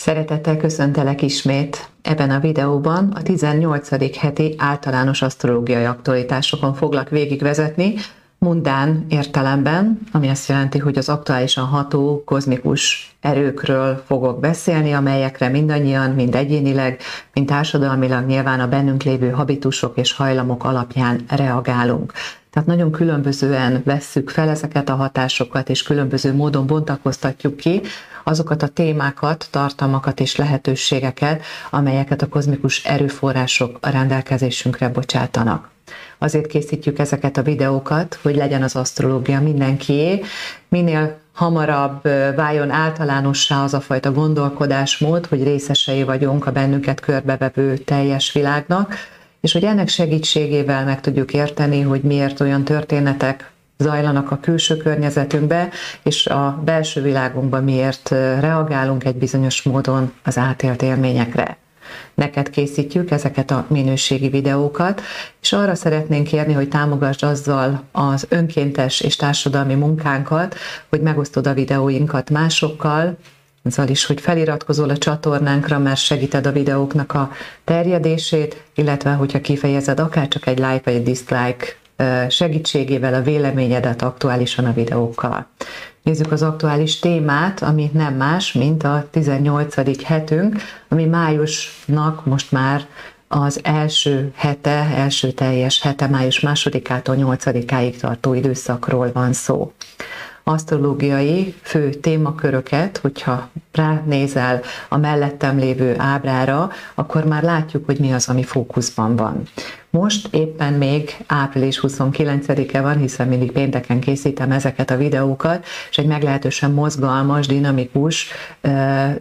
Szeretettel köszöntelek ismét. Ebben a videóban a 18. heti általános asztrológiai aktualitásokon foglak végigvezetni, mundán értelemben, ami azt jelenti, hogy az aktuálisan ható kozmikus erőkről fogok beszélni, amelyekre mindannyian, mind egyénileg, mind társadalmilag nyilván a bennünk lévő habitusok és hajlamok alapján reagálunk. Tehát nagyon különbözően vesszük fel ezeket a hatásokat, és különböző módon bontakoztatjuk ki azokat a témákat, tartalmakat és lehetőségeket, amelyeket a kozmikus erőforrások a rendelkezésünkre bocsátanak. Azért készítjük ezeket a videókat, hogy legyen az asztrológia mindenkié, minél hamarabb váljon általánossá az a fajta gondolkodásmód, hogy részesei vagyunk a bennünket körbevevő teljes világnak, és hogy ennek segítségével meg tudjuk érteni, hogy miért olyan történetek zajlanak a külső környezetünkbe, és a belső világunkban miért reagálunk egy bizonyos módon az átélt élményekre. Neked készítjük ezeket a minőségi videókat, és arra szeretnénk kérni, hogy támogassd azzal az önkéntes és társadalmi munkánkat, hogy megosztod a videóinkat másokkal, azzal is, hogy feliratkozol a csatornánkra, mert segíted a videóknak a terjedését, illetve hogyha kifejezed akár csak egy like vagy egy dislike segítségével a véleményedet aktuálisan a videókkal. Nézzük az aktuális témát, ami nem más, mint a 18. hetünk, ami májusnak most már az első hete, első teljes hete, május másodikától nyolcadikáig tartó időszakról van szó asztrológiai fő témaköröket, hogyha ránézel a mellettem lévő ábrára, akkor már látjuk, hogy mi az, ami fókuszban van. Most éppen még április 29-e van, hiszen mindig pénteken készítem ezeket a videókat, és egy meglehetősen mozgalmas, dinamikus,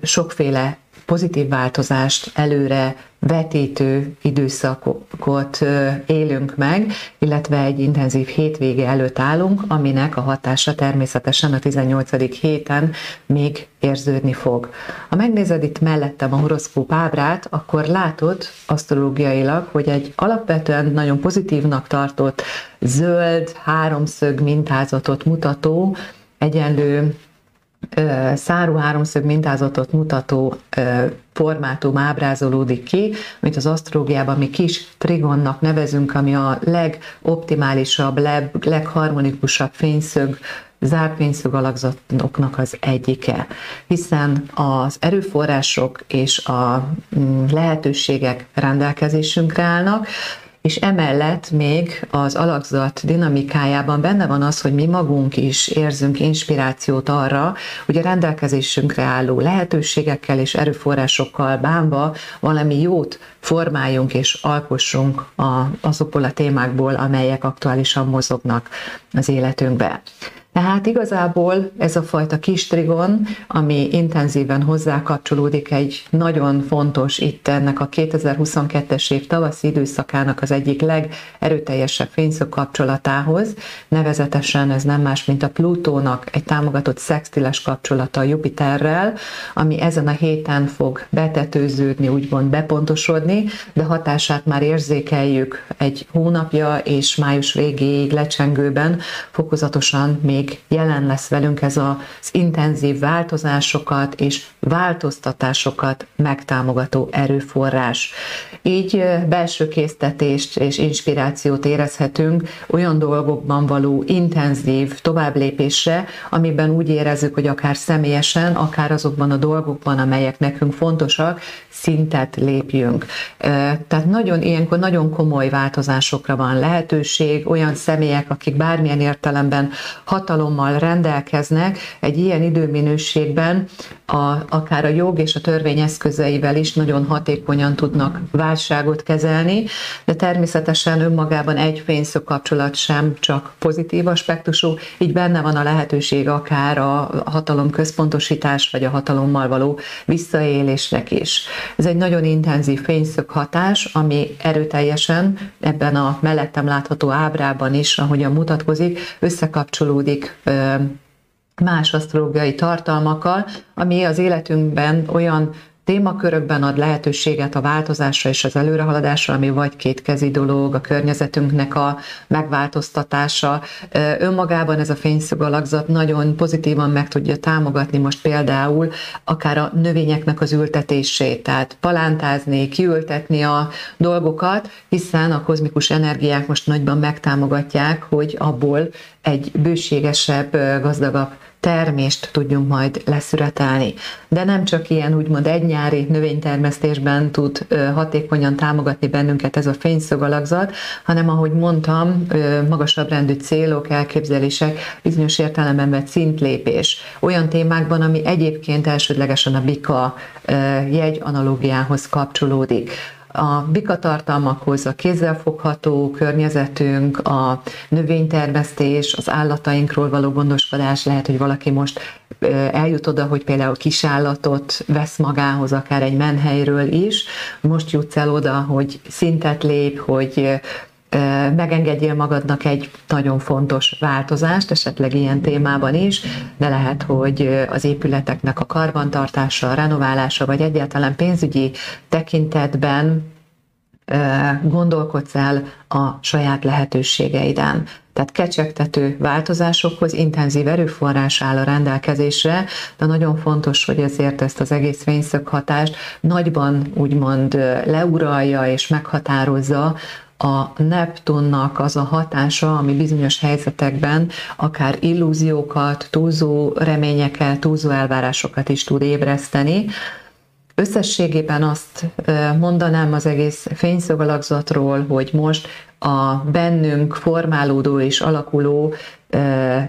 sokféle pozitív változást előre vetítő időszakot élünk meg, illetve egy intenzív hétvége előtt állunk, aminek a hatása természetesen a 18. héten még érződni fog. Ha megnézed itt mellettem a horoszkóp ábrát, akkor látod asztrológiailag, hogy egy alapvetően nagyon pozitívnak tartott zöld háromszög mintázatot mutató egyenlő szárú háromszög mintázatot mutató formátum ábrázolódik ki, amit az asztrológiában mi kis trigonnak nevezünk, ami a legoptimálisabb, leg, legharmonikusabb fényszög zárt fényszög alakzatoknak az egyike, hiszen az erőforrások és a mm, lehetőségek rendelkezésünkre állnak, és emellett még az alakzat dinamikájában benne van az, hogy mi magunk is érzünk inspirációt arra, hogy a rendelkezésünkre álló lehetőségekkel és erőforrásokkal bánva valami jót formáljunk és alkossunk azokból a témákból, amelyek aktuálisan mozognak az életünkbe. Tehát igazából ez a fajta kis trigon, ami intenzíven hozzá kapcsolódik egy nagyon fontos itt ennek a 2022-es év tavaszi időszakának az egyik legerőteljesebb fényszög kapcsolatához, nevezetesen ez nem más, mint a Plutónak egy támogatott szextiles kapcsolata a Jupiterrel, ami ezen a héten fog betetőződni, úgymond bepontosodni, de hatását már érzékeljük egy hónapja, és május végéig lecsengőben fokozatosan még még jelen lesz velünk ez az intenzív változásokat és változtatásokat megtámogató erőforrás. Így belső késztetést és inspirációt érezhetünk olyan dolgokban való intenzív továbblépésre, amiben úgy érezzük, hogy akár személyesen, akár azokban a dolgokban, amelyek nekünk fontosak, szintet lépjünk. Tehát nagyon ilyenkor nagyon komoly változásokra van lehetőség, olyan személyek, akik bármilyen értelemben hatalommal rendelkeznek, egy ilyen időminőségben a, akár a jog és a törvény eszközeivel is nagyon hatékonyan tudnak válságot kezelni, de természetesen önmagában egy fényszög kapcsolat sem csak pozitív aspektusú, így benne van a lehetőség akár a hatalom központosítás, vagy a hatalommal való visszaélésnek is. Ez egy nagyon intenzív fényszög hatás, ami erőteljesen ebben a mellettem látható ábrában is, ahogyan mutatkozik, összekapcsolódik más asztrológiai tartalmakkal, ami az életünkben olyan témakörökben ad lehetőséget a változásra és az előrehaladásra, ami vagy kétkezi dolog, a környezetünknek a megváltoztatása. Önmagában ez a fényszög alakzat nagyon pozitívan meg tudja támogatni most például akár a növényeknek az ültetését, tehát palántázni, kiültetni a dolgokat, hiszen a kozmikus energiák most nagyban megtámogatják, hogy abból egy bőségesebb, gazdagabb termést tudjunk majd leszüretelni. De nem csak ilyen úgymond egynyári növénytermesztésben tud hatékonyan támogatni bennünket ez a fényszögalakzat, hanem ahogy mondtam, magasabb rendű célok, elképzelések, bizonyos értelemben vett szintlépés. Olyan témákban, ami egyébként elsődlegesen a BIKA jegy analógiához kapcsolódik a bikatartalmakhoz a kézzelfogható környezetünk, a növénytermesztés, az állatainkról való gondoskodás, lehet, hogy valaki most eljut oda, hogy például kisállatot vesz magához, akár egy menhelyről is, most jutsz el oda, hogy szintet lép, hogy megengedjél magadnak egy nagyon fontos változást, esetleg ilyen témában is, de lehet, hogy az épületeknek a karbantartása, a renoválása, vagy egyáltalán pénzügyi tekintetben gondolkodsz el a saját lehetőségeiden. Tehát kecsegtető változásokhoz intenzív erőforrás áll a rendelkezésre, de nagyon fontos, hogy ezért ezt az egész fényszög hatást nagyban úgymond leuralja és meghatározza a Neptunnak az a hatása, ami bizonyos helyzetekben akár illúziókat, túlzó reményeket, túlzó elvárásokat is tud ébreszteni. Összességében azt mondanám az egész fényszogalakzatról, hogy most a bennünk formálódó és alakuló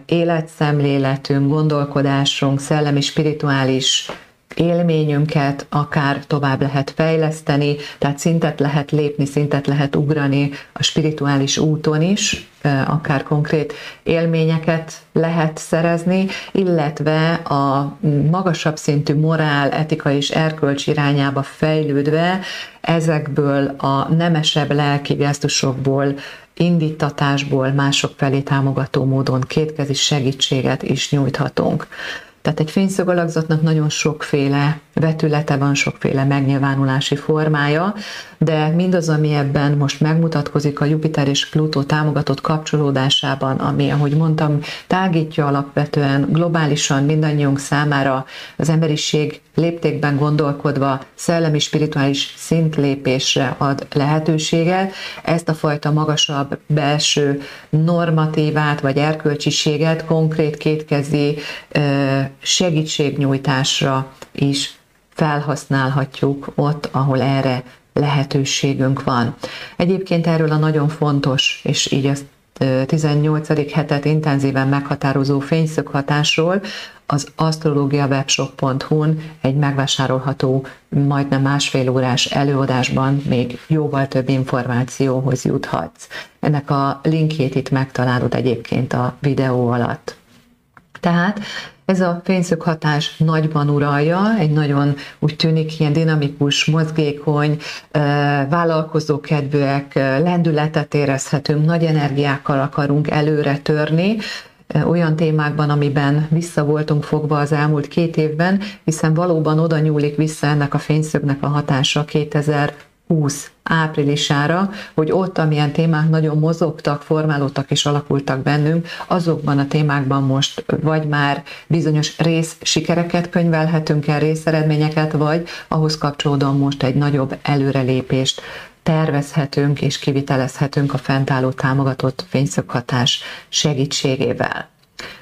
életszemléletünk, gondolkodásunk, szellemi, spirituális élményünket akár tovább lehet fejleszteni, tehát szintet lehet lépni, szintet lehet ugrani a spirituális úton is, akár konkrét élményeket lehet szerezni, illetve a magasabb szintű morál, etika és erkölcs irányába fejlődve ezekből a nemesebb lelki gesztusokból indítatásból mások felé támogató módon kétkezi segítséget is nyújthatunk. Tehát egy fényszögalakzatnak nagyon sokféle vetülete van, sokféle megnyilvánulási formája, de mindaz, ami ebben most megmutatkozik a Jupiter és Plutó támogatott kapcsolódásában, ami, ahogy mondtam, tágítja alapvetően globálisan mindannyiunk számára az emberiség léptékben gondolkodva szellemi spirituális szintlépésre ad lehetőséget, ezt a fajta magasabb belső normatívát vagy erkölcsiséget konkrét kétkezi segítségnyújtásra is felhasználhatjuk ott, ahol erre lehetőségünk van. Egyébként erről a nagyon fontos, és így ezt 18. hetet intenzíven meghatározó fényszöghatásról az astrologiawebshop.hu-n egy megvásárolható, majdnem másfél órás előadásban még jóval több információhoz juthatsz. Ennek a linkjét itt megtalálod egyébként a videó alatt. Tehát ez a fényszög hatás nagyban uralja, egy nagyon úgy tűnik ilyen dinamikus, mozgékony, vállalkozókedvűek, lendületet érezhetünk, nagy energiákkal akarunk előre törni, olyan témákban, amiben vissza voltunk fogva az elmúlt két évben, hiszen valóban oda nyúlik vissza ennek a fényszögnek a hatása 2000 20 áprilisára, hogy ott, amilyen témák nagyon mozogtak, formálódtak és alakultak bennünk, azokban a témákban most vagy már bizonyos rész sikereket könyvelhetünk el, részeredményeket, vagy ahhoz kapcsolódóan most egy nagyobb előrelépést tervezhetünk és kivitelezhetünk a fentálló támogatott fényszöghatás segítségével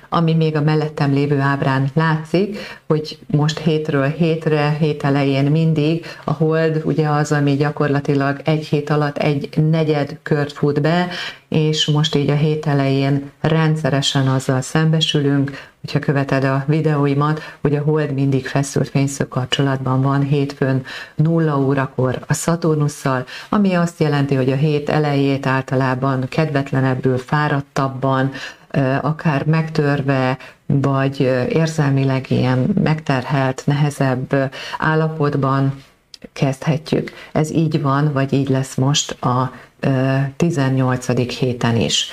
ami még a mellettem lévő ábrán látszik, hogy most hétről hétre, hét elején mindig a hold ugye az, ami gyakorlatilag egy hét alatt egy negyed kört fut be, és most így a hét elején rendszeresen azzal szembesülünk, hogyha követed a videóimat, hogy a hold mindig feszült fényszög kapcsolatban van hétfőn 0 órakor a Szaturnusszal, ami azt jelenti, hogy a hét elejét általában kedvetlenebbül, fáradtabban, akár megtörve, vagy érzelmileg ilyen megterhelt, nehezebb állapotban kezdhetjük. Ez így van, vagy így lesz most a 18. héten is.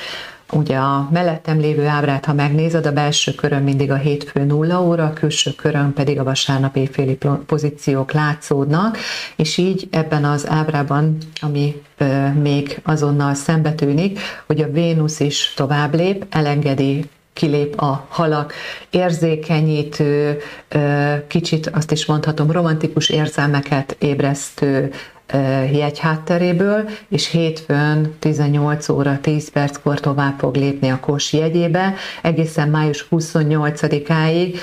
Ugye a mellettem lévő ábrát, ha megnézed, a belső körön mindig a hétfő nulla óra, a külső körön pedig a vasárnap éjféli pozíciók látszódnak, és így ebben az ábrában, ami még azonnal szembe tűnik, hogy a Vénusz is tovább lép, elengedi kilép a halak, érzékenyítő, kicsit azt is mondhatom, romantikus érzelmeket ébresztő jegy hátteréből, és hétfőn 18 óra 10 perckor tovább fog lépni a Kos jegyébe, egészen május 28-áig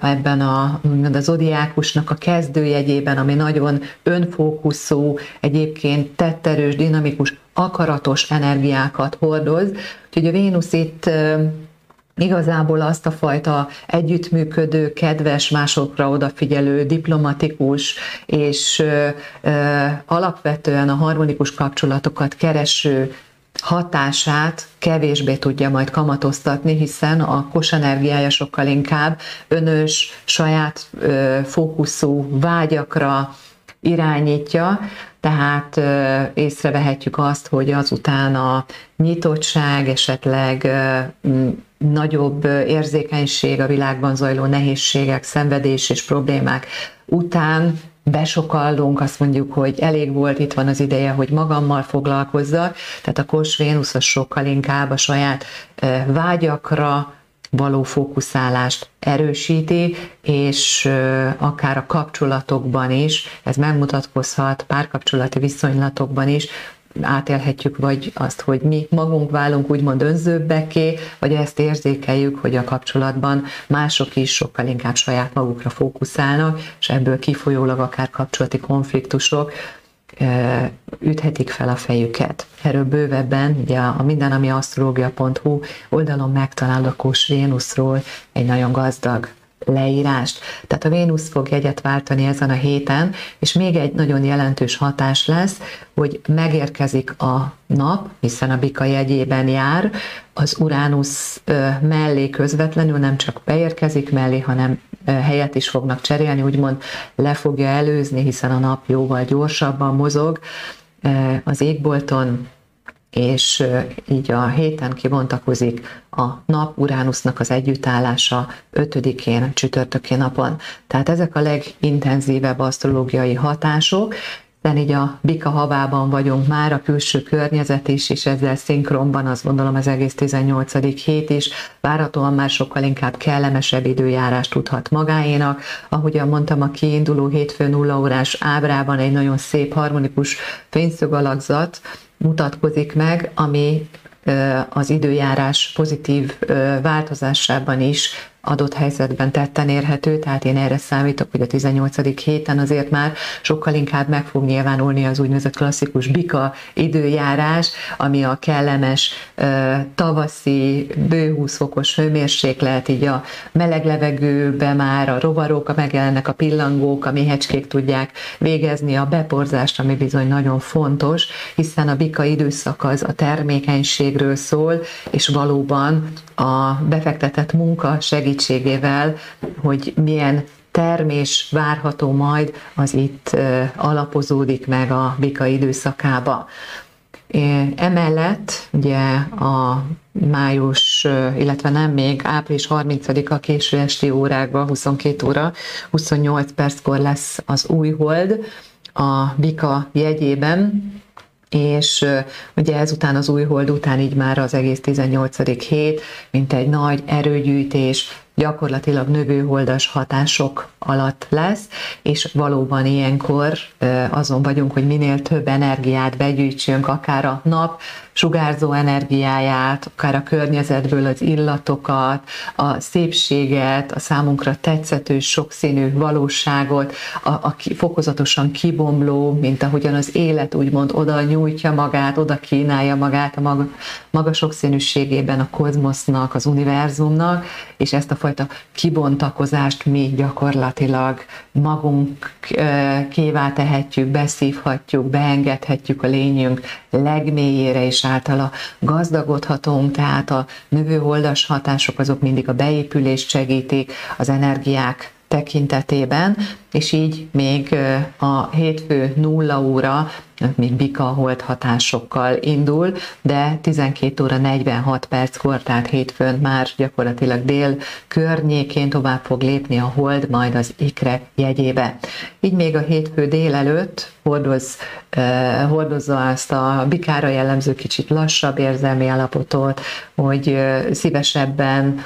ebben a, a zodiákusnak a kezdőjegyében, ami nagyon önfókuszú, egyébként tetterős, dinamikus, akaratos energiákat hordoz. Úgyhogy a Vénusz itt igazából azt a fajta együttműködő, kedves, másokra odafigyelő, diplomatikus és alapvetően a harmonikus kapcsolatokat kereső hatását kevésbé tudja majd kamatoztatni, hiszen a kos energiája sokkal inkább önös, saját ö, fókuszú vágyakra irányítja, tehát észrevehetjük azt, hogy azután a nyitottság, esetleg nagyobb érzékenység a világban zajló nehézségek, szenvedés és problémák után besokallunk, azt mondjuk, hogy elég volt, itt van az ideje, hogy magammal foglalkozzak, tehát a Kos Vénusz sokkal inkább a saját vágyakra való fókuszálást erősíti, és akár a kapcsolatokban is, ez megmutatkozhat párkapcsolati viszonylatokban is, átélhetjük, vagy azt, hogy mi magunk válunk úgymond önzőbbeké, vagy ezt érzékeljük, hogy a kapcsolatban mások is sokkal inkább saját magukra fókuszálnak, és ebből kifolyólag akár kapcsolati konfliktusok üthetik fel a fejüket. Erről bővebben ugye a minden, ami asztrológia.hu oldalon megtalál a Vénuszról egy nagyon gazdag leírást. Tehát a Vénusz fog jegyet váltani ezen a héten, és még egy nagyon jelentős hatás lesz, hogy megérkezik a nap, hiszen a Bika jegyében jár, az Uránusz mellé közvetlenül nem csak beérkezik mellé, hanem helyet is fognak cserélni, úgymond le fogja előzni, hiszen a nap jóval gyorsabban mozog az égbolton, és így a héten kibontakozik a nap Uránusznak az együttállása 5-én, csütörtöki napon. Tehát ezek a legintenzívebb asztrológiai hatások, de így a bika havában vagyunk már, a külső környezet is, és ezzel szinkronban azt gondolom az egész 18. hét is, várhatóan már sokkal inkább kellemesebb időjárás tudhat magáénak. Ahogyan mondtam, a kiinduló hétfő nulla órás ábrában egy nagyon szép harmonikus fényszögalakzat, mutatkozik meg, ami az időjárás pozitív változásában is adott helyzetben tetten érhető, tehát én erre számítok, hogy a 18. héten azért már sokkal inkább meg fog nyilvánulni az úgynevezett klasszikus bika időjárás, ami a kellemes tavaszi, bő 20 fokos hőmérséklet, így a meleg levegőbe már a rovarok, megjelennek a pillangók, a méhecskék tudják végezni a beporzást, ami bizony nagyon fontos, hiszen a bika időszak az a termékenységről szól, és valóban a befektetett munka segít segítségével, hogy milyen termés várható majd, az itt alapozódik meg a bika időszakába. Emellett ugye a május, illetve nem még április 30-a késő esti órákban, 22 óra, 28 perckor lesz az új hold a Bika jegyében, és ugye ezután az új hold után így már az egész 18. hét, mint egy nagy erőgyűjtés, gyakorlatilag növőholdas hatások alatt lesz, és valóban ilyenkor azon vagyunk, hogy minél több energiát begyűjtsünk, akár a nap sugárzó energiáját, akár a környezetből az illatokat, a szépséget, a számunkra tetszetős, sokszínű valóságot, a, a fokozatosan kibomló, mint ahogyan az élet úgymond oda nyújtja magát, oda kínálja magát a maga, maga sokszínűségében a kozmosznak, az univerzumnak, és ezt a fajta kibontakozást mi gyakorlatilag magunk kévá tehetjük, beszívhatjuk, beengedhetjük a lényünk legmélyére, és általa gazdagodhatunk, tehát a növőholdas hatások azok mindig a beépülést segítik, az energiák tekintetében, és így még a hétfő nulla óra még bika holt hatásokkal indul, de 12 óra 46 perckor, tehát hétfőn már gyakorlatilag dél környékén tovább fog lépni a hold, majd az ikre jegyébe. Így még a hétfő délelőtt hordoz, uh, hordozza azt a bikára jellemző kicsit lassabb érzelmi állapotot, hogy uh, szívesebben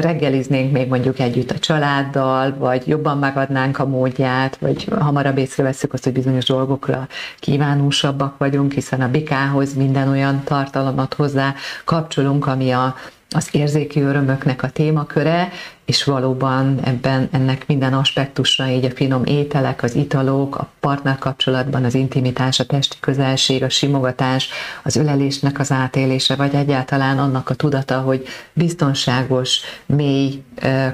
reggeliznénk még mondjuk együtt a családdal, vagy jobban megadnánk a módját, vagy hamarabb észreveszünk azt, hogy bizonyos dolgokra kívánósabbak vagyunk, hiszen a bikához minden olyan tartalmat hozzá kapcsolunk, ami a, az érzéki örömöknek a témaköre, és valóban ebben ennek minden aspektusra, így a finom ételek, az italok, a partner kapcsolatban az intimitás, a testi közelség, a simogatás, az ölelésnek az átélése, vagy egyáltalán annak a tudata, hogy biztonságos, mély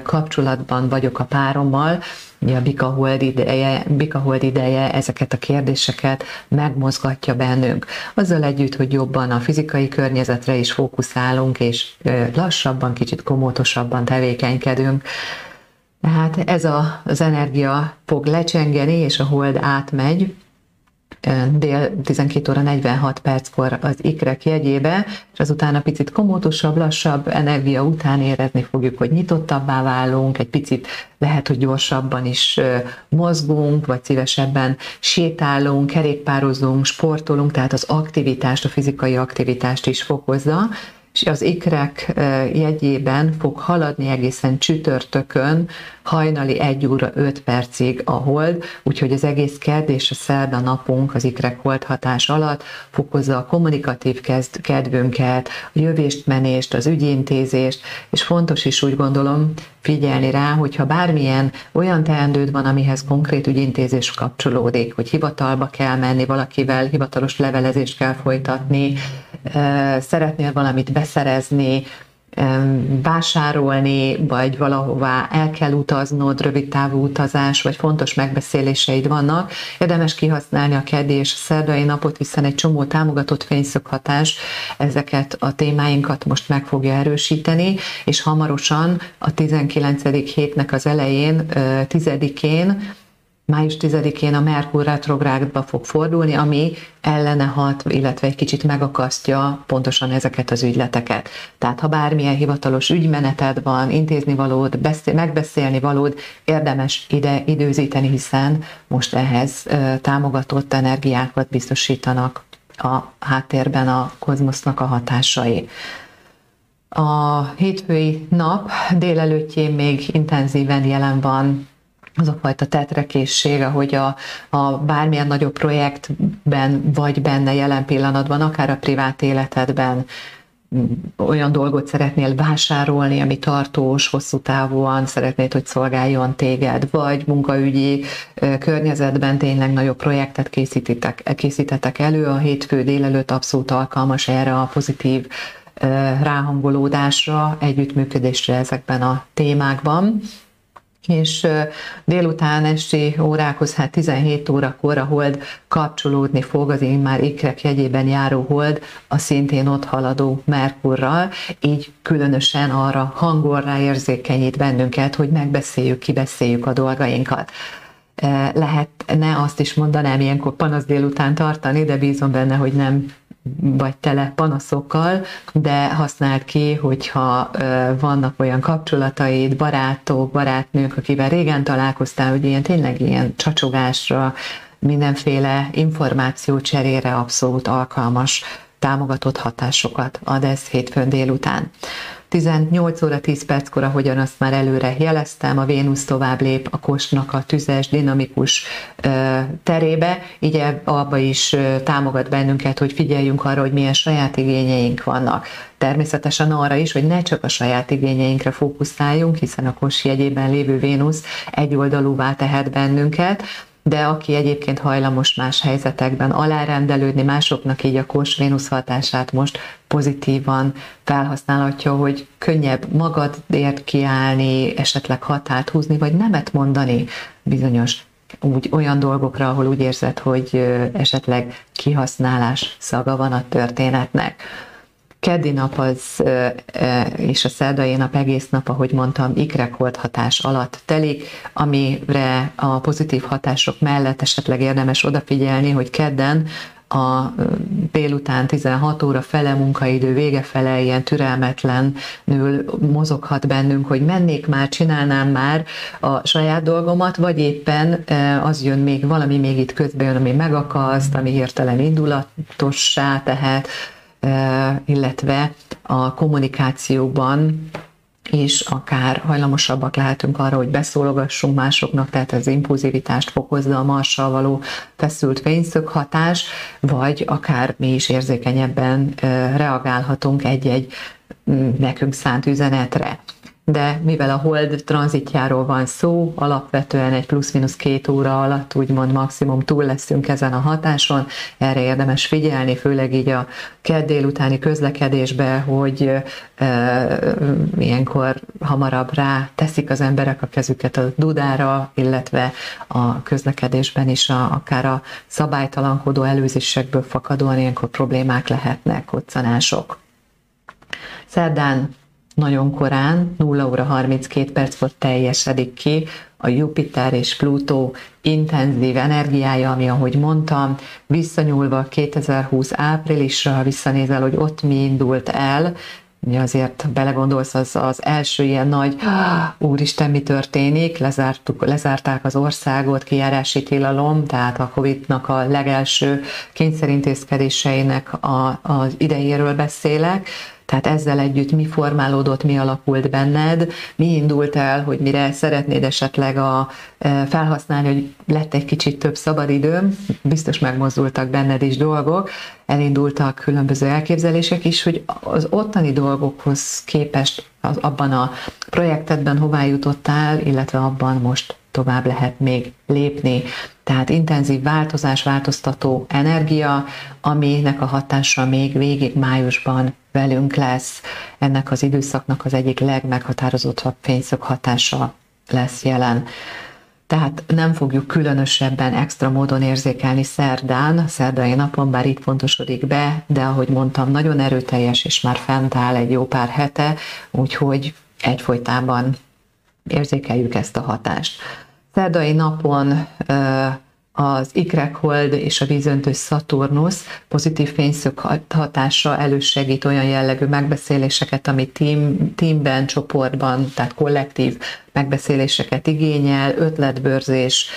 kapcsolatban vagyok a párommal, ugye a Bika Hold ideje, Bika Hold ideje ezeket a kérdéseket megmozgatja bennünk. Azzal együtt, hogy jobban a fizikai környezetre is fókuszálunk, és lassabban, kicsit komótosabban tevékenykedünk, tehát ez a, az energia fog lecsengeni, és a hold átmegy, dél 12 óra 46 perckor az ikrek jegyébe, és azután picit komótosabb, lassabb energia után érezni fogjuk, hogy nyitottabbá válunk, egy picit lehet, hogy gyorsabban is mozgunk, vagy szívesebben sétálunk, kerékpározunk, sportolunk, tehát az aktivitást, a fizikai aktivitást is fokozza, és az ikrek jegyében fog haladni egészen csütörtökön, hajnali 1 óra 5 percig a hold, úgyhogy az egész kedd és a szerda napunk az ikrek hold hatás alatt fokozza a kommunikatív kedvünket, a jövést, menést, az ügyintézést, és fontos is úgy gondolom figyelni rá, hogyha bármilyen olyan teendőd van, amihez konkrét ügyintézés kapcsolódik, hogy hivatalba kell menni valakivel, hivatalos levelezést kell folytatni, szeretnél valamit beszerezni, vásárolni, vagy valahová el kell utaznod, rövid távú utazás, vagy fontos megbeszéléseid vannak, érdemes kihasználni a keddi és a szerdai napot, hiszen egy csomó támogatott fényszöghatás ezeket a témáinkat most meg fogja erősíteni, és hamarosan a 19. hétnek az elején, 10-én május 10-én a Merkur retrográdba fog fordulni, ami ellene hat, illetve egy kicsit megakasztja pontosan ezeket az ügyleteket. Tehát ha bármilyen hivatalos ügymeneted van, intézni valód, beszél, megbeszélni valód, érdemes ide időzíteni, hiszen most ehhez támogatott energiákat biztosítanak a háttérben a kozmosznak a hatásai. A hétfői nap délelőttjén még intenzíven jelen van az a fajta tetrekészség, ahogy a, a bármilyen nagyobb projektben vagy benne jelen pillanatban, akár a privát életedben, olyan dolgot szeretnél vásárolni, ami tartós, hosszú távúan szeretnéd, hogy szolgáljon téged, vagy munkaügyi környezetben tényleg nagyobb projektet készítitek, készítetek elő, a hétfő délelőtt abszolút alkalmas erre a pozitív ráhangolódásra, együttműködésre ezekben a témákban és délután esti órákhoz, hát 17 órakor a hold kapcsolódni fog az én már ikrek jegyében járó hold a szintén ott haladó Merkurral, így különösen arra hangolra érzékenyít bennünket, hogy megbeszéljük, kibeszéljük a dolgainkat. Lehetne azt is mondanám ilyenkor panasz délután tartani, de bízom benne, hogy nem vagy tele panaszokkal, de használd ki, hogyha vannak olyan kapcsolataid, barátok, barátnők, akivel régen találkoztál, hogy ilyen tényleg ilyen csacsogásra, mindenféle információ cserére abszolút alkalmas támogatott hatásokat ad ez hétfőn délután. 18 óra 10 perckor, ahogyan azt már előre jeleztem, a Vénusz tovább lép a kostnak a tüzes, dinamikus terébe, így abba is támogat bennünket, hogy figyeljünk arra, hogy milyen saját igényeink vannak. Természetesen arra is, hogy ne csak a saját igényeinkre fókuszáljunk, hiszen a kos jegyében lévő Vénusz egyoldalúvá tehet bennünket, de aki egyébként hajlamos más helyzetekben alárendelődni másoknak így a kós Vénusz hatását most pozitívan felhasználhatja, hogy könnyebb magadért kiállni, esetleg határt húzni, vagy nemet mondani bizonyos úgy olyan dolgokra, ahol úgy érzed, hogy esetleg kihasználás szaga van a történetnek. Keddi nap az, és a szerdai nap egész nap, ahogy mondtam, ikrekolt hatás alatt telik, amire a pozitív hatások mellett esetleg érdemes odafigyelni, hogy kedden a délután 16 óra fele munkaidő vége fele ilyen türelmetlenül mozoghat bennünk, hogy mennék már, csinálnám már a saját dolgomat, vagy éppen az jön még, valami még itt közben jön, ami megakaszt, ami hirtelen indulatossá tehet, illetve a kommunikációban is akár hajlamosabbak lehetünk arra, hogy beszólogassunk másoknak, tehát az impulzivitást fokozza a marssal való feszült fényszög hatás, vagy akár mi is érzékenyebben reagálhatunk egy-egy nekünk szánt üzenetre de mivel a hold tranzitjáról van szó, alapvetően egy plusz-minusz két óra alatt úgymond maximum túl leszünk ezen a hatáson, erre érdemes figyelni, főleg így a kedd délutáni közlekedésbe, hogy e, ilyenkor hamarabb rá teszik az emberek a kezüket a dudára, illetve a közlekedésben is a, akár a szabálytalankodó előzésekből fakadóan ilyenkor problémák lehetnek, koccanások. Szerdán nagyon korán, 0 óra 32 perckor teljesedik ki a Jupiter és Plutó intenzív energiája, ami, ahogy mondtam, visszanyúlva 2020 áprilisra, visszanézel, hogy ott mi indult el, Ugye azért belegondolsz, az, az első ilyen nagy, úristen, mi történik, lezártuk, lezárták az országot, kijárási tilalom, tehát a Covid-nak a legelső kényszerintézkedéseinek a, az idejéről beszélek, tehát ezzel együtt mi formálódott, mi alakult benned, mi indult el, hogy mire szeretnéd esetleg a, e, felhasználni, hogy lett egy kicsit több szabadidőm, biztos megmozdultak benned is dolgok, elindultak különböző elképzelések is, hogy az ottani dolgokhoz képest az, abban a projektedben hová jutottál, illetve abban most tovább lehet még lépni. Tehát intenzív változás, változtató energia, aminek a hatása még végig májusban velünk lesz. Ennek az időszaknak az egyik legmeghatározottabb fényszög hatása lesz jelen. Tehát nem fogjuk különösebben extra módon érzékelni szerdán, szerdai napon, bár itt pontosodik be, de ahogy mondtam, nagyon erőteljes, és már fent áll egy jó pár hete, úgyhogy egyfolytában érzékeljük ezt a hatást. Szerdai napon az ikrekhold és a vízöntő Szaturnusz pozitív fényszög hatása elősegít olyan jellegű megbeszéléseket, ami team, teamben, csoportban, tehát kollektív megbeszéléseket igényel, ötletbörzés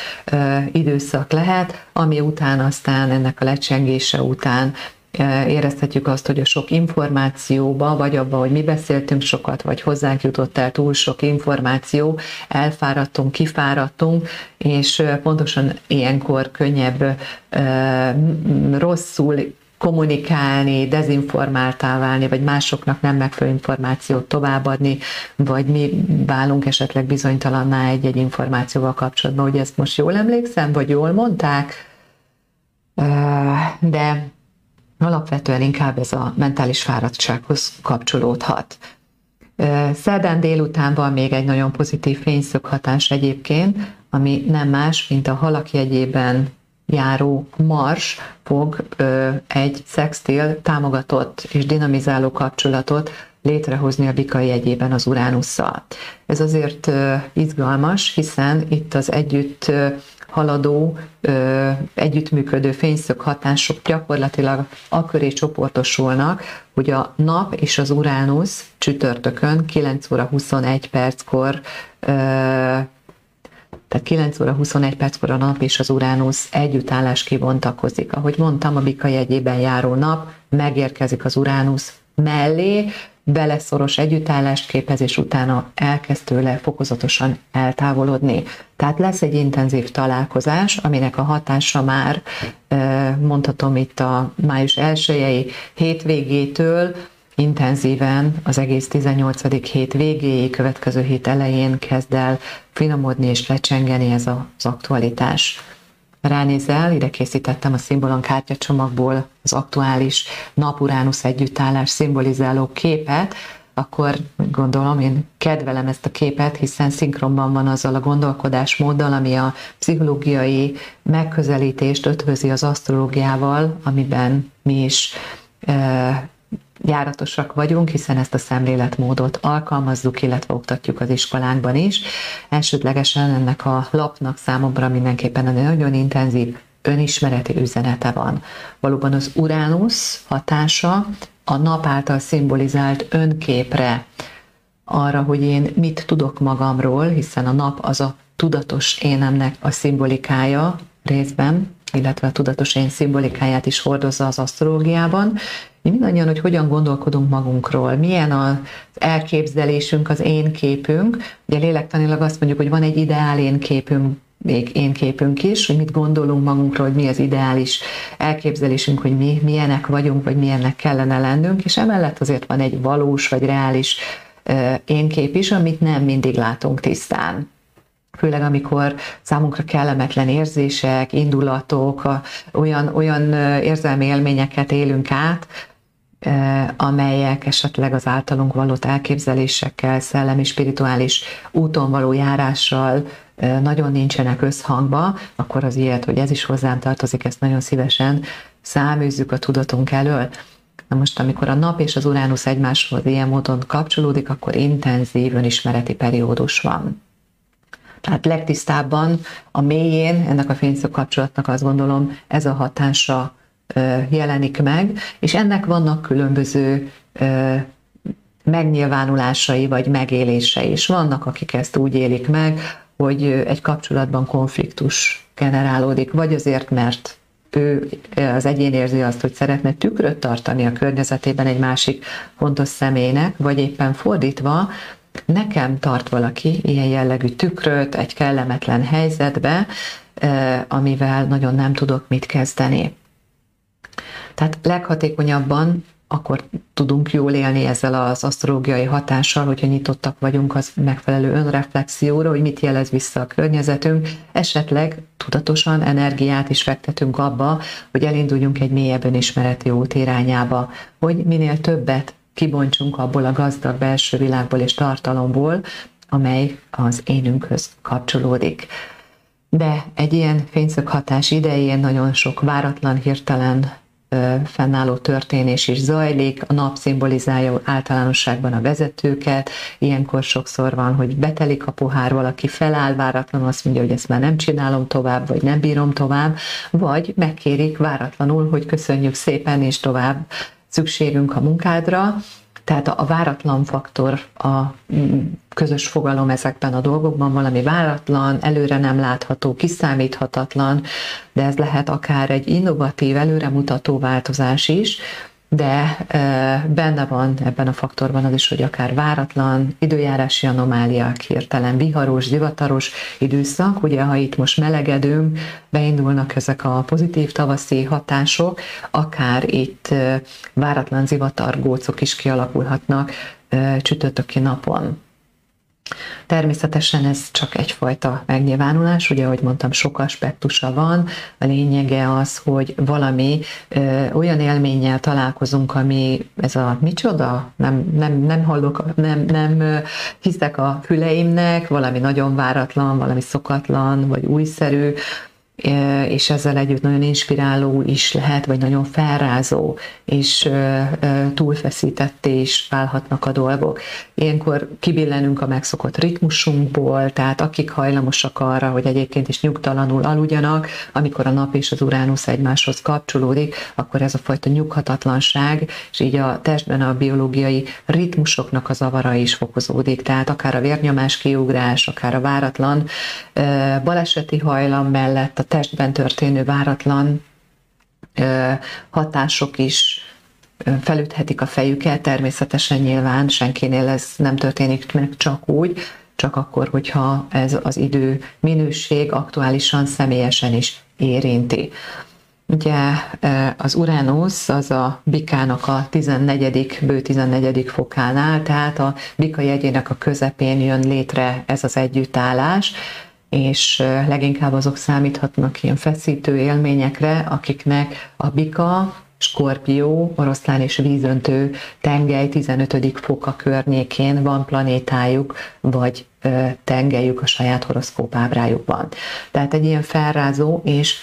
időszak lehet, ami után aztán ennek a lecsengése után érezhetjük azt, hogy a sok információba, vagy abba, hogy mi beszéltünk sokat, vagy hozzánk jutott el túl sok információ, elfáradtunk, kifáradtunk, és pontosan ilyenkor könnyebb rosszul kommunikálni, dezinformáltá válni, vagy másoknak nem megfelelő információt továbbadni, vagy mi válunk esetleg bizonytalanná egy-egy információval kapcsolatban, hogy ezt most jól emlékszem, vagy jól mondták, de alapvetően inkább ez a mentális fáradtsághoz kapcsolódhat. Szerdán délután van még egy nagyon pozitív fényszöghatás egyébként, ami nem más, mint a halak jegyében járó Mars fog egy szextil támogatott és dinamizáló kapcsolatot létrehozni a Bika jegyében az Uránusszal. Ez azért izgalmas, hiszen itt az együtt haladó, együttműködő fényszög hatások gyakorlatilag akköré csoportosulnak, hogy a nap és az Uránusz csütörtökön 9 óra 21 perckor tehát 9 óra 21 perckor a nap és az Uránusz együttállás kibontakozik. Ahogy mondtam, a Bika jegyében járó nap megérkezik az Uránusz mellé, beleszoros együttállást képez, és utána elkezd tőle fokozatosan eltávolodni. Tehát lesz egy intenzív találkozás, aminek a hatása már mondhatom itt a május elsőjei hétvégétől intenzíven az egész 18. hét végéig, következő hét elején kezd el finomodni és lecsengeni ez az aktualitás ránézel, ide készítettem a szimbolon kártyacsomagból az aktuális napuránusz együttállás szimbolizáló képet, akkor gondolom, én kedvelem ezt a képet, hiszen szinkronban van azzal a gondolkodásmóddal, ami a pszichológiai megközelítést ötvözi az asztrológiával, amiben mi is e, járatosak vagyunk, hiszen ezt a szemléletmódot alkalmazzuk, illetve oktatjuk az iskolánkban is. Elsődlegesen ennek a lapnak számomra mindenképpen egy nagyon intenzív önismereti üzenete van. Valóban az Uránusz hatása a nap által szimbolizált önképre, arra, hogy én mit tudok magamról, hiszen a nap az a tudatos énemnek a szimbolikája részben, illetve a tudatos én szimbolikáját is hordozza az asztrológiában. Mi mindannyian, hogy hogyan gondolkodunk magunkról, milyen az elképzelésünk, az én képünk. Ugye lélektanilag azt mondjuk, hogy van egy ideál én képünk, még én képünk is, hogy mit gondolunk magunkról, hogy mi az ideális elképzelésünk, hogy mi milyenek vagyunk, vagy milyennek kellene lennünk, és emellett azért van egy valós vagy reális én kép is, amit nem mindig látunk tisztán főleg amikor számunkra kellemetlen érzések, indulatok, olyan, olyan érzelmi élményeket élünk át, amelyek esetleg az általunk való elképzelésekkel, szellemi, spirituális úton való járással nagyon nincsenek összhangba, akkor az ilyet, hogy ez is hozzám tartozik, ezt nagyon szívesen száműzzük a tudatunk elől. Na most, amikor a nap és az Uránusz egymáshoz ilyen módon kapcsolódik, akkor intenzív önismereti periódus van. Tehát legtisztábban a mélyén ennek a fényszög kapcsolatnak azt gondolom ez a hatása jelenik meg, és ennek vannak különböző megnyilvánulásai vagy megélései is. Vannak, akik ezt úgy élik meg, hogy egy kapcsolatban konfliktus generálódik, vagy azért, mert ő az egyén érzi azt, hogy szeretne tükröt tartani a környezetében egy másik fontos személynek, vagy éppen fordítva, nekem tart valaki ilyen jellegű tükröt egy kellemetlen helyzetbe, amivel nagyon nem tudok mit kezdeni. Tehát leghatékonyabban akkor tudunk jól élni ezzel az asztrológiai hatással, hogyha nyitottak vagyunk az megfelelő önreflexióra, hogy mit jelez vissza a környezetünk, esetleg tudatosan energiát is fektetünk abba, hogy elinduljunk egy mélyebb önismereti út irányába, hogy minél többet kibontsunk abból a gazdag belső világból és tartalomból, amely az énünkhöz kapcsolódik. De egy ilyen fényszöghatás idején nagyon sok váratlan, hirtelen fennálló történés is zajlik, a nap szimbolizálja általánosságban a vezetőket, ilyenkor sokszor van, hogy betelik a pohár, valaki feláll váratlanul, azt mondja, hogy ezt már nem csinálom tovább, vagy nem bírom tovább, vagy megkérik váratlanul, hogy köszönjük szépen, és tovább szükségünk a munkádra, tehát a váratlan faktor a mm, közös fogalom ezekben a dolgokban, valami váratlan, előre nem látható, kiszámíthatatlan, de ez lehet akár egy innovatív, előremutató változás is, de benne van ebben a faktorban az is, hogy akár váratlan időjárási anomáliák, hirtelen viharos, zivataros időszak, ugye ha itt most melegedünk, beindulnak ezek a pozitív tavaszi hatások, akár itt váratlan zivatargócok is kialakulhatnak csütörtöki napon. Természetesen ez csak egyfajta megnyilvánulás, ugye, ahogy mondtam, sok aspektusa van. A lényege az, hogy valami ö, olyan élménnyel találkozunk, ami ez a micsoda, nem, nem, nem hallok, nem, nem hiszek a füleimnek, valami nagyon váratlan, valami szokatlan, vagy újszerű, és ezzel együtt nagyon inspiráló is lehet, vagy nagyon felrázó, és túlfeszítetté is válhatnak a dolgok. Ilyenkor kibillenünk a megszokott ritmusunkból, tehát akik hajlamosak arra, hogy egyébként is nyugtalanul aludjanak, amikor a nap és az uránusz egymáshoz kapcsolódik, akkor ez a fajta nyughatatlanság, és így a testben a biológiai ritmusoknak a zavara is fokozódik, tehát akár a vérnyomás kiugrás, akár a váratlan baleseti hajlam mellett testben történő váratlan hatások is felüthetik a fejüket, természetesen nyilván senkinél ez nem történik meg csak úgy, csak akkor, hogyha ez az idő minőség aktuálisan személyesen is érinti. Ugye az Uránusz az a bikának a 14. bő 14. fokánál, tehát a bika jegyének a közepén jön létre ez az együttállás, és leginkább azok számíthatnak ilyen feszítő élményekre, akiknek a bika, Skorpió, oroszlán és vízöntő tengely 15. foka környékén van planétájuk, vagy tengelyük a saját horoszkóp ábrájukban. Tehát egy ilyen felrázó és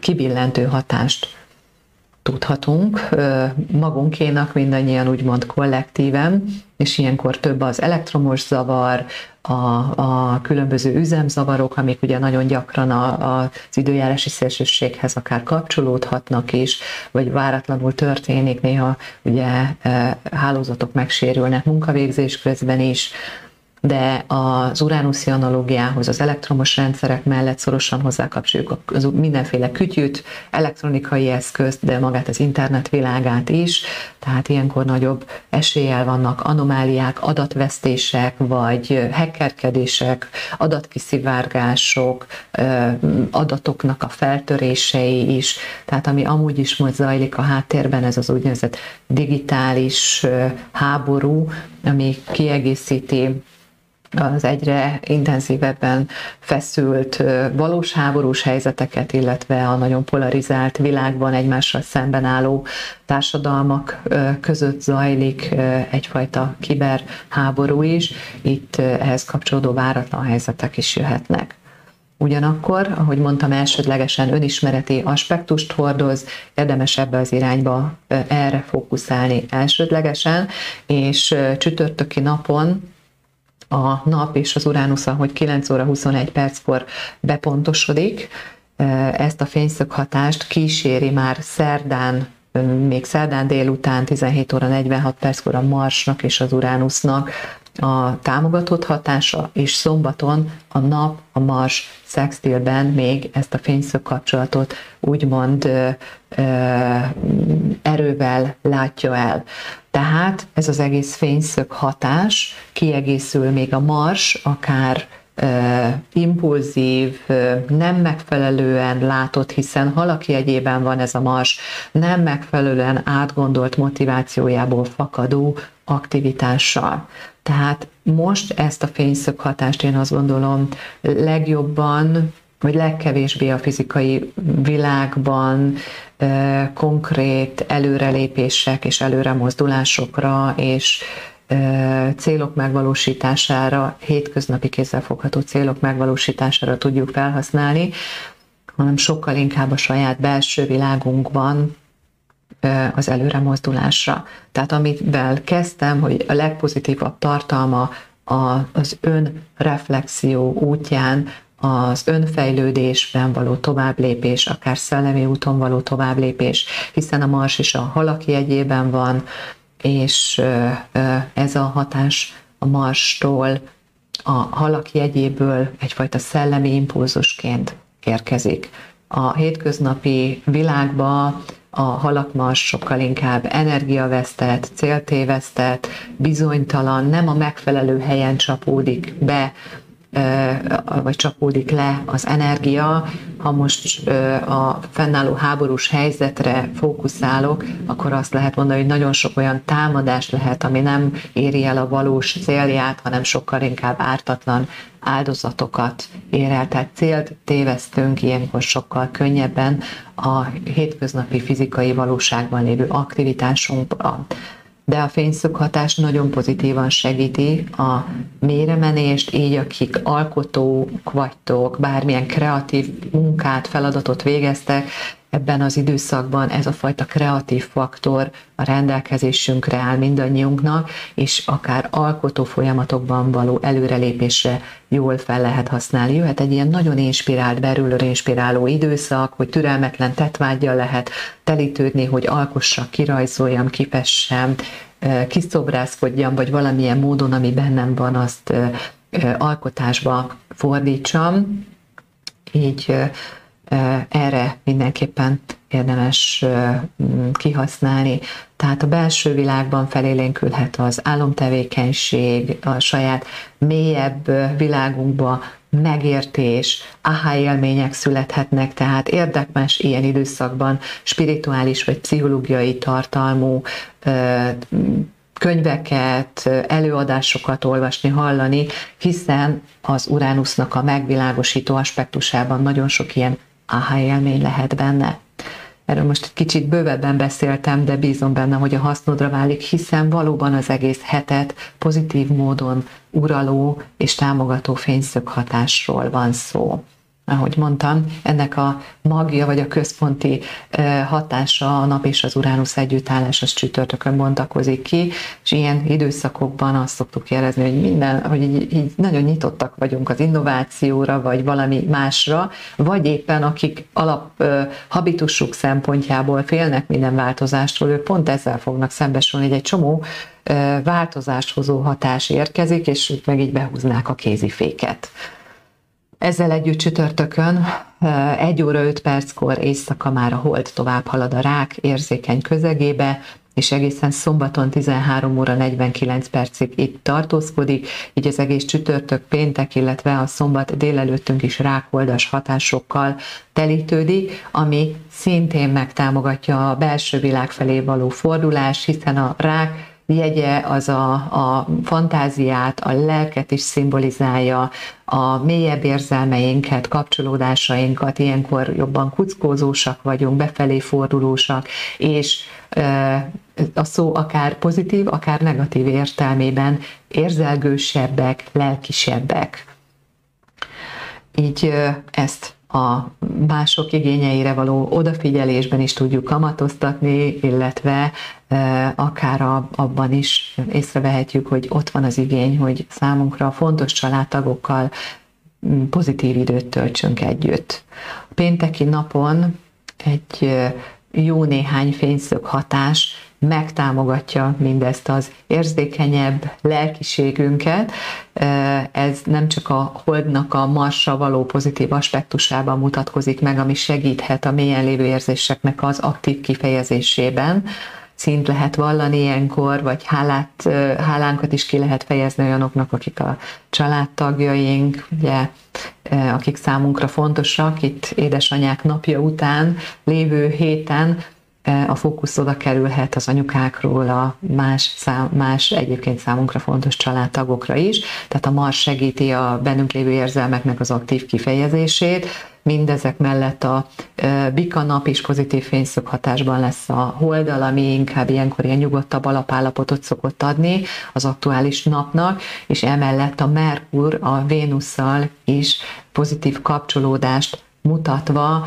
kibillentő hatást tudhatunk. Magunkénak mindannyian úgymond kollektíven, és ilyenkor több az elektromos zavar, a, a különböző üzemzavarok, amik ugye nagyon gyakran a, az időjárási szélsőséghez akár kapcsolódhatnak is, vagy váratlanul történik, néha ugye hálózatok megsérülnek munkavégzés közben is, de az uránuszi analógiához, az elektromos rendszerek mellett szorosan hozzákapcsoljuk az mindenféle kütyüt, elektronikai eszközt, de magát az internet világát is, tehát ilyenkor nagyobb eséllyel vannak anomáliák, adatvesztések, vagy hackerkedések, adatkiszivárgások, adatoknak a feltörései is, tehát ami amúgy is most zajlik a háttérben, ez az úgynevezett digitális háború, ami kiegészíti az egyre intenzívebben feszült valós háborús helyzeteket, illetve a nagyon polarizált világban egymással szemben álló társadalmak között zajlik egyfajta kiberháború is. Itt ehhez kapcsolódó váratlan helyzetek is jöhetnek. Ugyanakkor, ahogy mondtam, elsődlegesen önismereti aspektust hordoz, érdemes ebbe az irányba erre fókuszálni elsődlegesen, és csütörtöki napon a nap és az Uránusz, hogy 9 óra 21 perckor bepontosodik, ezt a fényszög hatást kíséri már szerdán, még szerdán délután 17 óra 46 perckor a Marsnak és az Uránusznak a támogatott hatása, és szombaton a nap, a Mars szextilben még ezt a fényszög kapcsolatot úgymond ö, ö, erővel látja el. Tehát ez az egész fényszög hatás kiegészül még a Mars, akár impulzív, nem megfelelően látott, hiszen halaki egyében van ez a mars, nem megfelelően átgondolt motivációjából fakadó aktivitással. Tehát most ezt a fényszöghatást én azt gondolom legjobban, vagy legkevésbé a fizikai világban konkrét előrelépések és előremozdulásokra és célok megvalósítására, hétköznapi kézzelfogható célok megvalósítására tudjuk felhasználni, hanem sokkal inkább a saját belső világunkban az előre mozdulásra. Tehát amivel kezdtem, hogy a legpozitívabb tartalma az önreflexió útján, az önfejlődésben való továbblépés, akár szellemi úton való továbblépés, hiszen a Mars is a halaki jegyében van, és ez a hatás a Marstól a halak jegyéből egyfajta szellemi impulzusként érkezik. A hétköznapi világba a halakmars sokkal inkább energiavesztett, céltévesztett, bizonytalan, nem a megfelelő helyen csapódik be vagy csapódik le az energia. Ha most a fennálló háborús helyzetre fókuszálok, akkor azt lehet mondani, hogy nagyon sok olyan támadás lehet, ami nem éri el a valós célját, hanem sokkal inkább ártatlan áldozatokat ér el. Tehát célt tévesztünk ilyenkor sokkal könnyebben a hétköznapi fizikai valóságban lévő aktivitásunkban de a fényszöghatás nagyon pozitívan segíti a méremenést, így akik alkotók vagytok, bármilyen kreatív munkát, feladatot végeztek, ebben az időszakban ez a fajta kreatív faktor a rendelkezésünkre áll mindannyiunknak, és akár alkotó folyamatokban való előrelépésre jól fel lehet használni. Jöhet egy ilyen nagyon inspirált, belülről inspiráló időszak, hogy türelmetlen tetvágyjal lehet telítődni, hogy alkossak, kirajzoljam, kifessem, kiszobrászkodjam, vagy valamilyen módon, ami bennem van, azt alkotásba fordítsam. Így erre mindenképpen érdemes kihasználni. Tehát a belső világban felélénkülhet az álomtevékenység, a saját mélyebb világunkba megértés, aha élmények születhetnek, tehát érdekes ilyen időszakban spirituális vagy pszichológiai tartalmú könyveket, előadásokat olvasni, hallani, hiszen az Uránusznak a megvilágosító aspektusában nagyon sok ilyen aha élmény lehet benne. Erről most egy kicsit bővebben beszéltem, de bízom benne, hogy a hasznodra válik, hiszen valóban az egész hetet pozitív módon uraló és támogató fényszög hatásról van szó. Ahogy mondtam, ennek a magja vagy a központi hatása a nap és az Uránusz együttállás az csütörtökön bontakozik ki, és ilyen időszakokban azt szoktuk jelezni, hogy minden, hogy így, így nagyon nyitottak vagyunk az innovációra, vagy valami másra, vagy éppen akik alap habitusuk szempontjából félnek minden változástól, ők pont ezzel fognak szembesülni, hogy egy csomó változást hozó hatás érkezik, és ők meg így behúznák a kéziféket. Ezzel együtt csütörtökön 1 óra 5 perckor éjszaka már a hold tovább halad a rák érzékeny közegébe, és egészen szombaton 13 óra 49 percig itt tartózkodik, így az egész csütörtök, péntek, illetve a szombat délelőttünk is rákoldas hatásokkal telítődik, ami szintén megtámogatja a belső világ felé való fordulás, hiszen a rák jegye az a, a fantáziát, a lelket is szimbolizálja, a mélyebb érzelmeinket, kapcsolódásainkat, ilyenkor jobban kuckózósak vagyunk, befelé fordulósak, és a szó akár pozitív, akár negatív értelmében érzelgősebbek, lelkisebbek. Így ezt a mások igényeire való odafigyelésben is tudjuk kamatoztatni, illetve e, akár abban is észrevehetjük, hogy ott van az igény, hogy számunkra fontos családtagokkal pozitív időt töltsünk együtt. A pénteki napon egy e, jó néhány fényszög hatás megtámogatja mindezt az érzékenyebb lelkiségünket. Ez nem csak a holdnak a marsra való pozitív aspektusában mutatkozik meg, ami segíthet a mélyen lévő érzéseknek az aktív kifejezésében, szint lehet vallani ilyenkor, vagy hálát, hálánkat is ki lehet fejezni olyanoknak, akik a családtagjaink, ugye, akik számunkra fontosak. Itt édesanyák napja után lévő héten a fókusz oda kerülhet az anyukákról a más, szám, más egyébként számunkra fontos családtagokra is, tehát a Mars segíti a bennünk lévő érzelmeknek az aktív kifejezését, mindezek mellett a bika nap is pozitív fényszög hatásban lesz a holdal, ami inkább ilyenkor ilyen nyugodtabb alapállapotot szokott adni az aktuális napnak, és emellett a Merkur a Vénusszal is pozitív kapcsolódást mutatva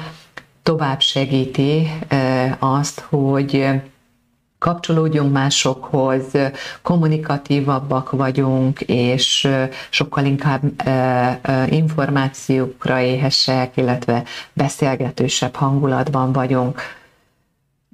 tovább segíti azt, hogy kapcsolódjunk másokhoz, kommunikatívabbak vagyunk, és sokkal inkább információkra éhesek, illetve beszélgetősebb hangulatban vagyunk.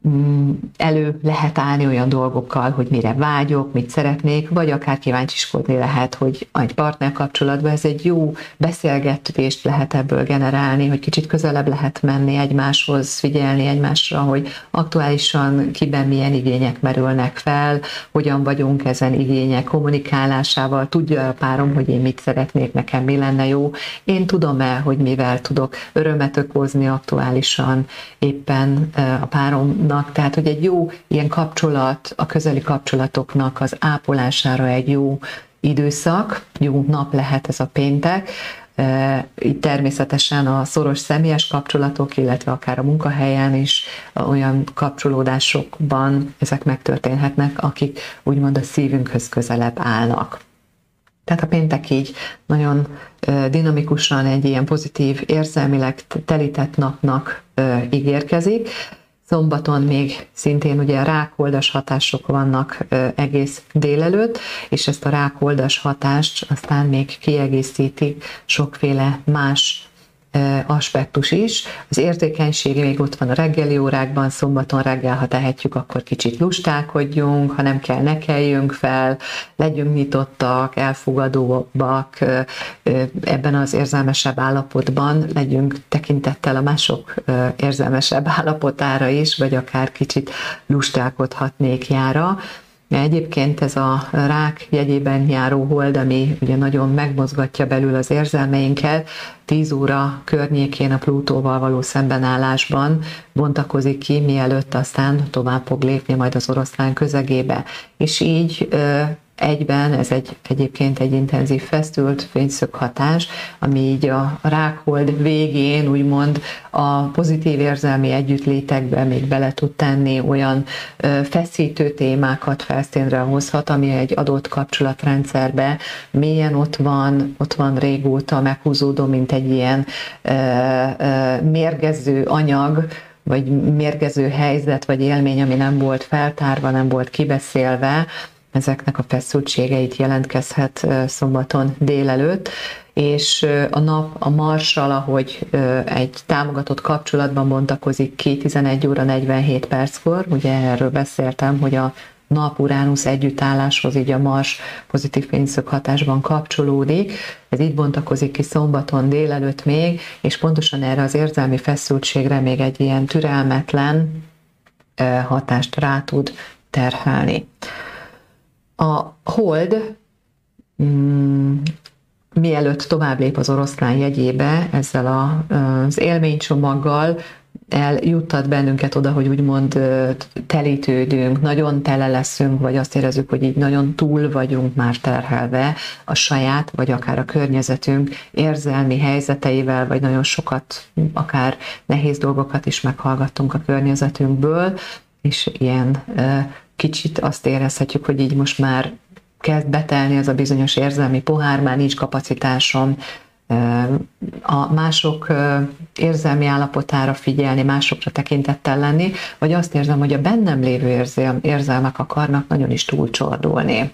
Mm, elő lehet állni olyan dolgokkal, hogy mire vágyok, mit szeretnék, vagy akár kíváncsiskodni lehet, hogy egy partner kapcsolatban ez egy jó beszélgetést lehet ebből generálni, hogy kicsit közelebb lehet menni egymáshoz, figyelni egymásra, hogy aktuálisan kiben milyen igények merülnek fel, hogyan vagyunk ezen igények kommunikálásával, tudja a párom, hogy én mit szeretnék, nekem mi lenne jó, én tudom-e, hogy mivel tudok örömet okozni aktuálisan éppen a páromnak, vannak, tehát hogy egy jó ilyen kapcsolat, a közeli kapcsolatoknak az ápolására egy jó időszak, jó nap lehet ez a péntek, itt természetesen a szoros személyes kapcsolatok, illetve akár a munkahelyen is olyan kapcsolódásokban ezek megtörténhetnek, akik úgymond a szívünkhöz közelebb állnak. Tehát a péntek így nagyon dinamikusan egy ilyen pozitív érzelmileg telített napnak ígérkezik, Szombaton még szintén ugye rákoldas hatások vannak egész délelőtt, és ezt a rákoldas hatást aztán még kiegészíti sokféle más aspektus is. Az érzékenység még ott van a reggeli órákban, szombaton reggel, ha tehetjük, akkor kicsit lustálkodjunk, ha nem kell, ne kelljünk fel, legyünk nyitottak, elfogadóbbak, ebben az érzelmesebb állapotban legyünk tekintettel a mások érzelmesebb állapotára is, vagy akár kicsit lustálkodhatnék jára. Egyébként ez a rák jegyében járó hold, ami ugye nagyon megmozgatja belül az érzelmeinket, 10 óra környékén a Plutóval való szembenállásban bontakozik ki, mielőtt aztán tovább fog lépni majd az oroszlán közegébe. És így egyben ez egy, egyébként egy intenzív feszült fényszög hatás, ami így a rákhold végén úgymond a pozitív érzelmi együttlétekbe még bele tud tenni olyan feszítő témákat felszínre hozhat, ami egy adott kapcsolatrendszerbe mélyen ott van, ott van régóta meghúzódó, mint egy ilyen mérgező anyag, vagy mérgező helyzet, vagy élmény, ami nem volt feltárva, nem volt kibeszélve, ezeknek a feszültségeit jelentkezhet szombaton délelőtt, és a nap a marsal, ahogy egy támogatott kapcsolatban bontakozik ki 11 óra 47 perckor, ugye erről beszéltem, hogy a nap-Uránusz együttálláshoz így a Mars pozitív fényszög hatásban kapcsolódik. Ez így bontakozik ki szombaton délelőtt még, és pontosan erre az érzelmi feszültségre még egy ilyen türelmetlen hatást rá tud terhelni. A hold mm, mielőtt tovább lép az oroszlán jegyébe, ezzel a, az élménycsomaggal eljuttat bennünket oda, hogy úgymond telítődünk, nagyon tele leszünk, vagy azt érezzük, hogy így nagyon túl vagyunk már terhelve a saját, vagy akár a környezetünk érzelmi helyzeteivel, vagy nagyon sokat, akár nehéz dolgokat is meghallgattunk a környezetünkből, és ilyen kicsit azt érezhetjük, hogy így most már kezd betelni ez a bizonyos érzelmi pohár, már nincs kapacitásom a mások érzelmi állapotára figyelni, másokra tekintettel lenni, vagy azt érzem, hogy a bennem lévő érzelmek akarnak nagyon is túlcsordulni.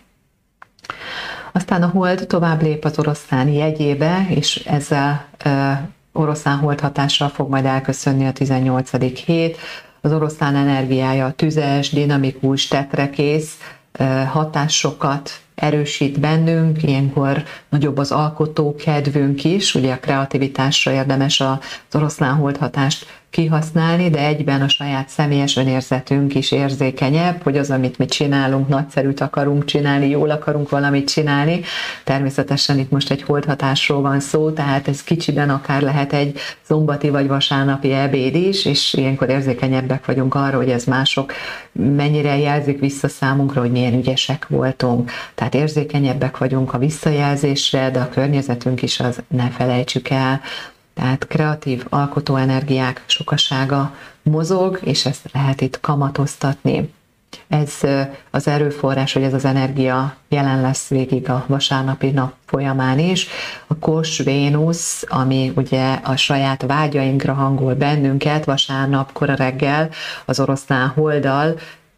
Aztán a hold tovább lép az oroszlán jegyébe, és ezzel oroszlán hold hatással fog majd elköszönni a 18. hét. Az oroszlán energiája tüzes, dinamikus, tetrekész hatásokat erősít bennünk, ilyenkor nagyobb az alkotó kedvünk is, ugye a kreativitásra érdemes az oroszlán holdhatást kihasználni, de egyben a saját személyes önérzetünk is érzékenyebb, hogy az, amit mi csinálunk, nagyszerűt akarunk csinálni, jól akarunk valamit csinálni. Természetesen itt most egy holdhatásról van szó, tehát ez kicsiben akár lehet egy szombati vagy vasárnapi ebéd is, és ilyenkor érzékenyebbek vagyunk arra, hogy ez mások mennyire jelzik vissza számunkra, hogy milyen ügyesek voltunk. Tehát érzékenyebbek vagyunk a visszajelzésre, de a környezetünk is az ne felejtsük el, tehát kreatív alkotó energiák sokasága mozog, és ezt lehet itt kamatoztatni. Ez az erőforrás, hogy ez az energia jelen lesz végig a vasárnapi nap folyamán is. A Kos Vénusz, ami ugye a saját vágyainkra hangol bennünket, vasárnap kora reggel az oroszlán holdal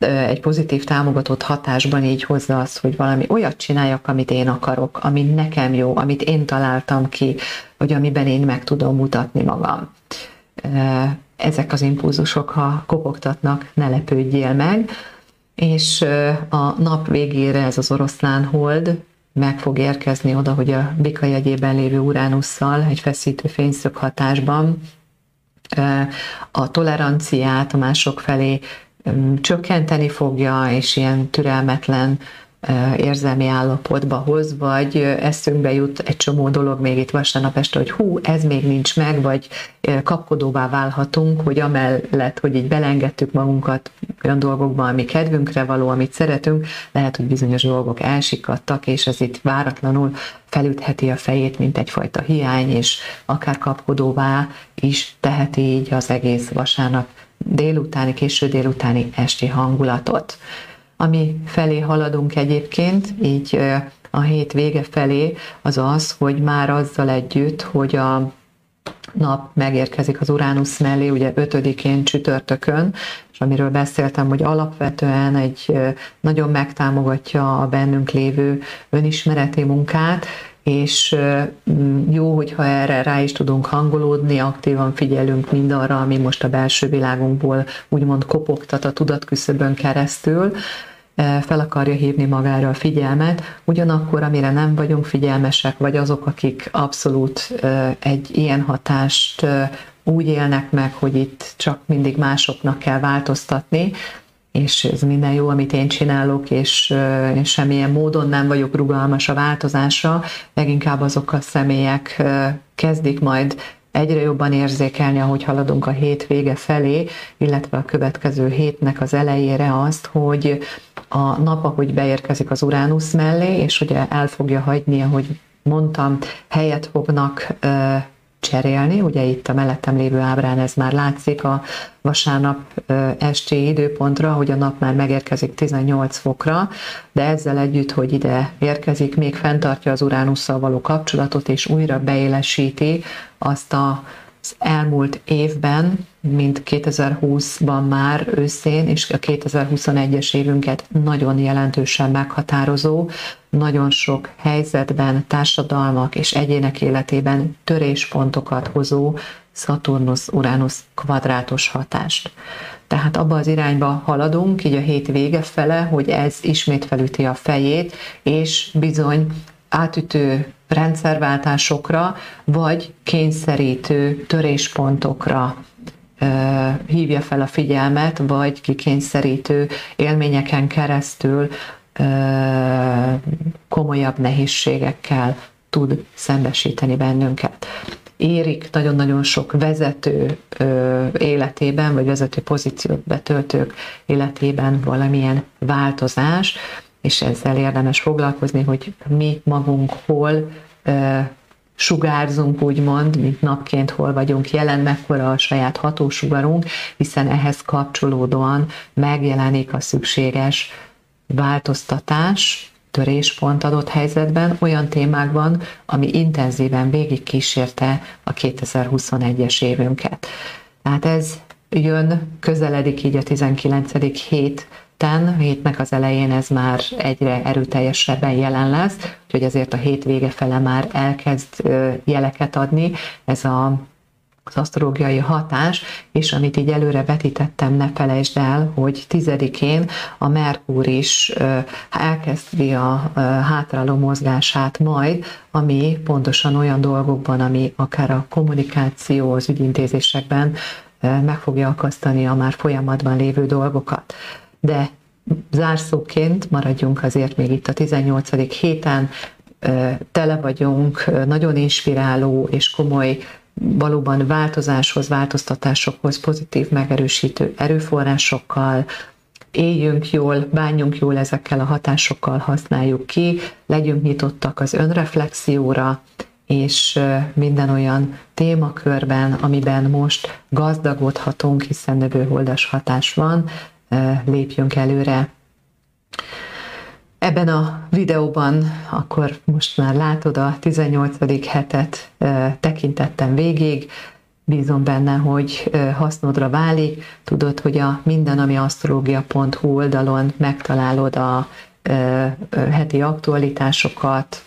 egy pozitív támogatott hatásban így hozza azt, hogy valami olyat csináljak, amit én akarok, ami nekem jó, amit én találtam ki, vagy amiben én meg tudom mutatni magam. Ezek az impulzusok, ha kopogtatnak, ne lepődjél meg, és a nap végére ez az oroszlán hold meg fog érkezni oda, hogy a bika jegyében lévő Uránusszal egy feszítő fényszög hatásban a toleranciát a mások felé csökkenteni fogja, és ilyen türelmetlen érzelmi állapotba hoz, vagy eszünkbe jut egy csomó dolog még itt vasárnap este, hogy hú, ez még nincs meg, vagy kapkodóvá válhatunk, hogy amellett, hogy így belengedtük magunkat olyan dolgokban, ami kedvünkre való, amit szeretünk, lehet, hogy bizonyos dolgok elsikadtak, és ez itt váratlanul felütheti a fejét, mint egyfajta hiány, és akár kapkodóvá is teheti így az egész vasárnap délutáni, késő délutáni esti hangulatot. Ami felé haladunk egyébként, így a hét vége felé, az az, hogy már azzal együtt, hogy a nap megérkezik az Uránusz mellé, ugye 5-én csütörtökön, és amiről beszéltem, hogy alapvetően egy nagyon megtámogatja a bennünk lévő önismereti munkát, és jó, hogyha erre rá is tudunk hangolódni, aktívan figyelünk mindarra, ami most a belső világunkból úgymond kopogtat a tudatküszöbön keresztül, fel akarja hívni magára a figyelmet, ugyanakkor, amire nem vagyunk figyelmesek, vagy azok, akik abszolút egy ilyen hatást úgy élnek meg, hogy itt csak mindig másoknak kell változtatni, és ez minden jó, amit én csinálok, és, és semmilyen módon nem vagyok rugalmas a változásra, leginkább azok a személyek kezdik majd egyre jobban érzékelni, ahogy haladunk a hét vége felé, illetve a következő hétnek az elejére azt, hogy a nap, ahogy beérkezik az Uránusz mellé, és ugye el fogja hagyni, ahogy mondtam, helyet fognak cserélni, ugye itt a mellettem lévő ábrán ez már látszik a vasárnap esti időpontra, hogy a nap már megérkezik 18 fokra, de ezzel együtt, hogy ide érkezik, még fenntartja az Uránusszal való kapcsolatot, és újra beélesíti azt a az elmúlt évben, mint 2020-ban már őszén, és a 2021-es évünket nagyon jelentősen meghatározó, nagyon sok helyzetben, társadalmak és egyének életében töréspontokat hozó Saturnus-Uranus kvadrátos hatást. Tehát abba az irányba haladunk, így a hét vége fele, hogy ez ismét felüti a fejét, és bizony átütő rendszerváltásokra, vagy kényszerítő töréspontokra hívja fel a figyelmet, vagy kikényszerítő élményeken keresztül komolyabb nehézségekkel tud szembesíteni bennünket. Érik nagyon-nagyon sok vezető életében, vagy vezető pozíciót betöltők életében valamilyen változás, és ezzel érdemes foglalkozni, hogy mi magunk hol sugárzunk, úgymond, mint napként hol vagyunk jelen, mekkora a saját hatósugarunk, hiszen ehhez kapcsolódóan megjelenik a szükséges változtatás, töréspont adott helyzetben, olyan témákban, ami intenzíven végig kísérte a 2021-es évünket. Tehát ez jön, közeledik így a 19. hét héten, hétnek az elején ez már egyre erőteljesebben jelen lesz, úgyhogy ezért a hét vége fele már elkezd jeleket adni. Ez a az asztrológiai hatás, és amit így előre vetítettem, ne felejtsd el, hogy tizedikén a Merkur is elkezdi a hátráló mozgását majd, ami pontosan olyan dolgokban, ami akár a kommunikáció, az ügyintézésekben meg fogja akasztani a már folyamatban lévő dolgokat de zárszóként maradjunk azért még itt a 18. héten, tele vagyunk nagyon inspiráló és komoly valóban változáshoz, változtatásokhoz, pozitív megerősítő erőforrásokkal, éljünk jól, bánjunk jól ezekkel a hatásokkal, használjuk ki, legyünk nyitottak az önreflexióra, és minden olyan témakörben, amiben most gazdagodhatunk, hiszen növőholdas hatás van, lépjünk előre. Ebben a videóban akkor most már látod a 18. hetet tekintettem végig, bízom benne, hogy hasznodra válik. Tudod, hogy a minden, ami asztrológia.hu oldalon megtalálod a heti aktualitásokat,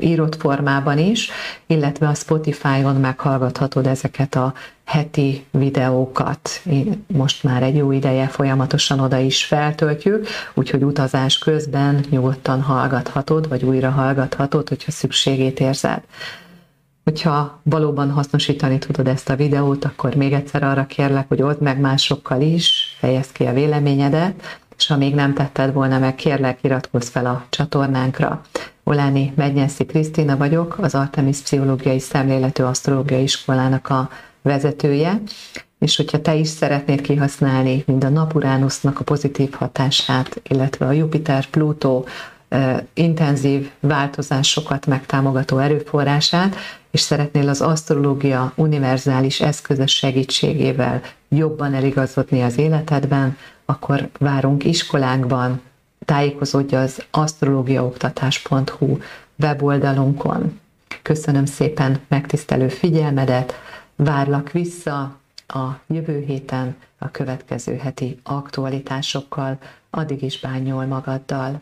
írott formában is, illetve a Spotify-on meghallgathatod ezeket a heti videókat. Most már egy jó ideje folyamatosan oda is feltöltjük, úgyhogy utazás közben nyugodtan hallgathatod, vagy újra hallgathatod, hogyha szükségét érzed. Hogyha valóban hasznosítani tudod ezt a videót, akkor még egyszer arra kérlek, hogy old meg másokkal is, fejezd ki a véleményedet, és ha még nem tetted volna meg, kérlek, iratkozz fel a csatornánkra. Oláni Megnyenszi Krisztina vagyok, az Artemis Pszichológiai Szemléletű Asztrológiai Iskolának a vezetője, és hogyha te is szeretnéd kihasználni mind a Napuránusznak a pozitív hatását, illetve a Jupiter-Plutó intenzív változásokat megtámogató erőforrását, és szeretnél az asztrológia univerzális eszközös segítségével jobban eligazodni az életedben, akkor várunk iskolánkban, tájékozódj az asztrológiaoktatás.hu weboldalunkon. Köszönöm szépen megtisztelő figyelmedet, várlak vissza a jövő héten a következő heti aktualitásokkal, addig is bányol magaddal.